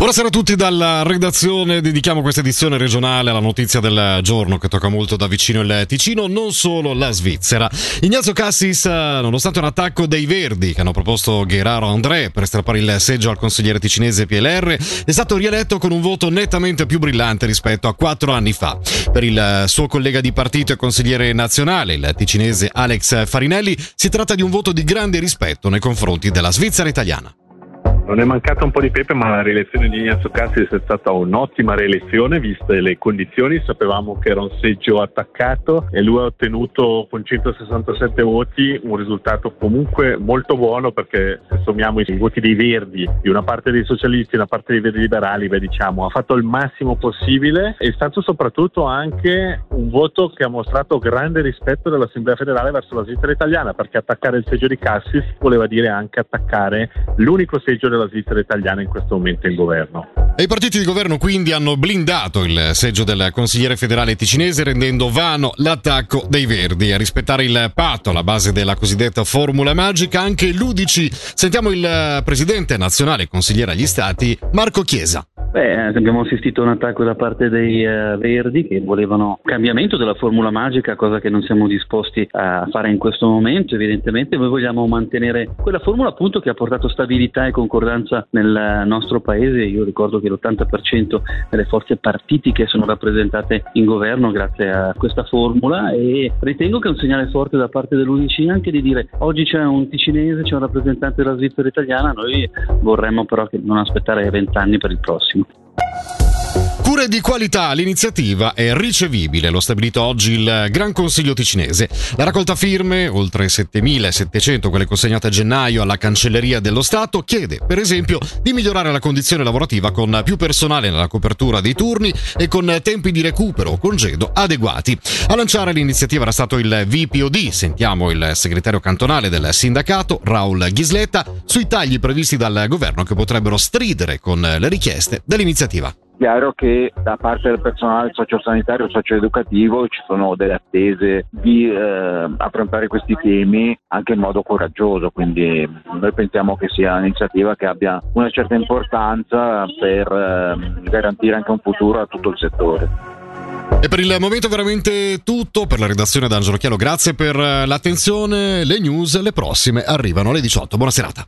Buonasera a tutti dalla redazione, dedichiamo questa edizione regionale alla notizia del giorno che tocca molto da vicino il Ticino, non solo la Svizzera. Ignazio Cassis, nonostante un attacco dei Verdi che hanno proposto Gheraro André per strappare il seggio al consigliere ticinese PLR, è stato rieletto con un voto nettamente più brillante rispetto a quattro anni fa. Per il suo collega di partito e consigliere nazionale, il ticinese Alex Farinelli, si tratta di un voto di grande rispetto nei confronti della Svizzera italiana. Non è mancata un po' di pepe, ma la rielezione di Ignazio Cassis è stata un'ottima rielezione, viste le condizioni. Sapevamo che era un seggio attaccato e lui ha ottenuto con 167 voti un risultato comunque molto buono perché se sommiamo i voti dei Verdi, di una parte dei socialisti e una parte dei Verdi liberali, beh, diciamo, ha fatto il massimo possibile. È stato soprattutto anche un voto che ha mostrato grande rispetto dell'Assemblea federale verso la Svizzera italiana, perché attaccare il seggio di Cassis voleva dire anche attaccare l'unico seggio della della Svizzera italiana in questo momento in governo. E I partiti di governo quindi hanno blindato il seggio del consigliere federale ticinese rendendo vano l'attacco dei Verdi. A rispettare il patto alla base della cosiddetta formula magica anche l'Udici. Sentiamo il presidente nazionale consigliere agli stati Marco Chiesa. Beh, abbiamo assistito a un attacco da parte dei uh, Verdi che volevano cambiamento della formula magica, cosa che non siamo disposti a fare in questo momento. Evidentemente noi vogliamo mantenere quella formula appunto che ha portato stabilità e concordanza nel nostro paese. Io ricordo che l'80% delle forze partitiche sono rappresentate in governo grazie a questa formula e ritengo che è un segnale forte da parte dell'Unici anche di dire oggi c'è un ticinese, c'è un rappresentante della Svizzera italiana, noi vorremmo però che non aspettare vent'anni per il prossimo. you Cure di qualità, l'iniziativa è ricevibile, lo stabilito oggi il Gran Consiglio ticinese. La raccolta firme, oltre 7.700 quelle consegnate a gennaio alla Cancelleria dello Stato, chiede per esempio di migliorare la condizione lavorativa con più personale nella copertura dei turni e con tempi di recupero o congedo adeguati. A lanciare l'iniziativa era stato il VPOD, sentiamo il segretario cantonale del sindacato, Raul Ghisletta, sui tagli previsti dal governo che potrebbero stridere con le richieste dell'iniziativa chiaro che da parte del personale sociosanitario e socioeducativo ci sono delle attese di eh, affrontare questi temi anche in modo coraggioso, quindi noi pensiamo che sia un'iniziativa che abbia una certa importanza per eh, garantire anche un futuro a tutto il settore. E per il momento veramente tutto per la redazione d'Angelo Chiaro. Grazie per l'attenzione. Le news, le prossime arrivano alle 18. Buona serata.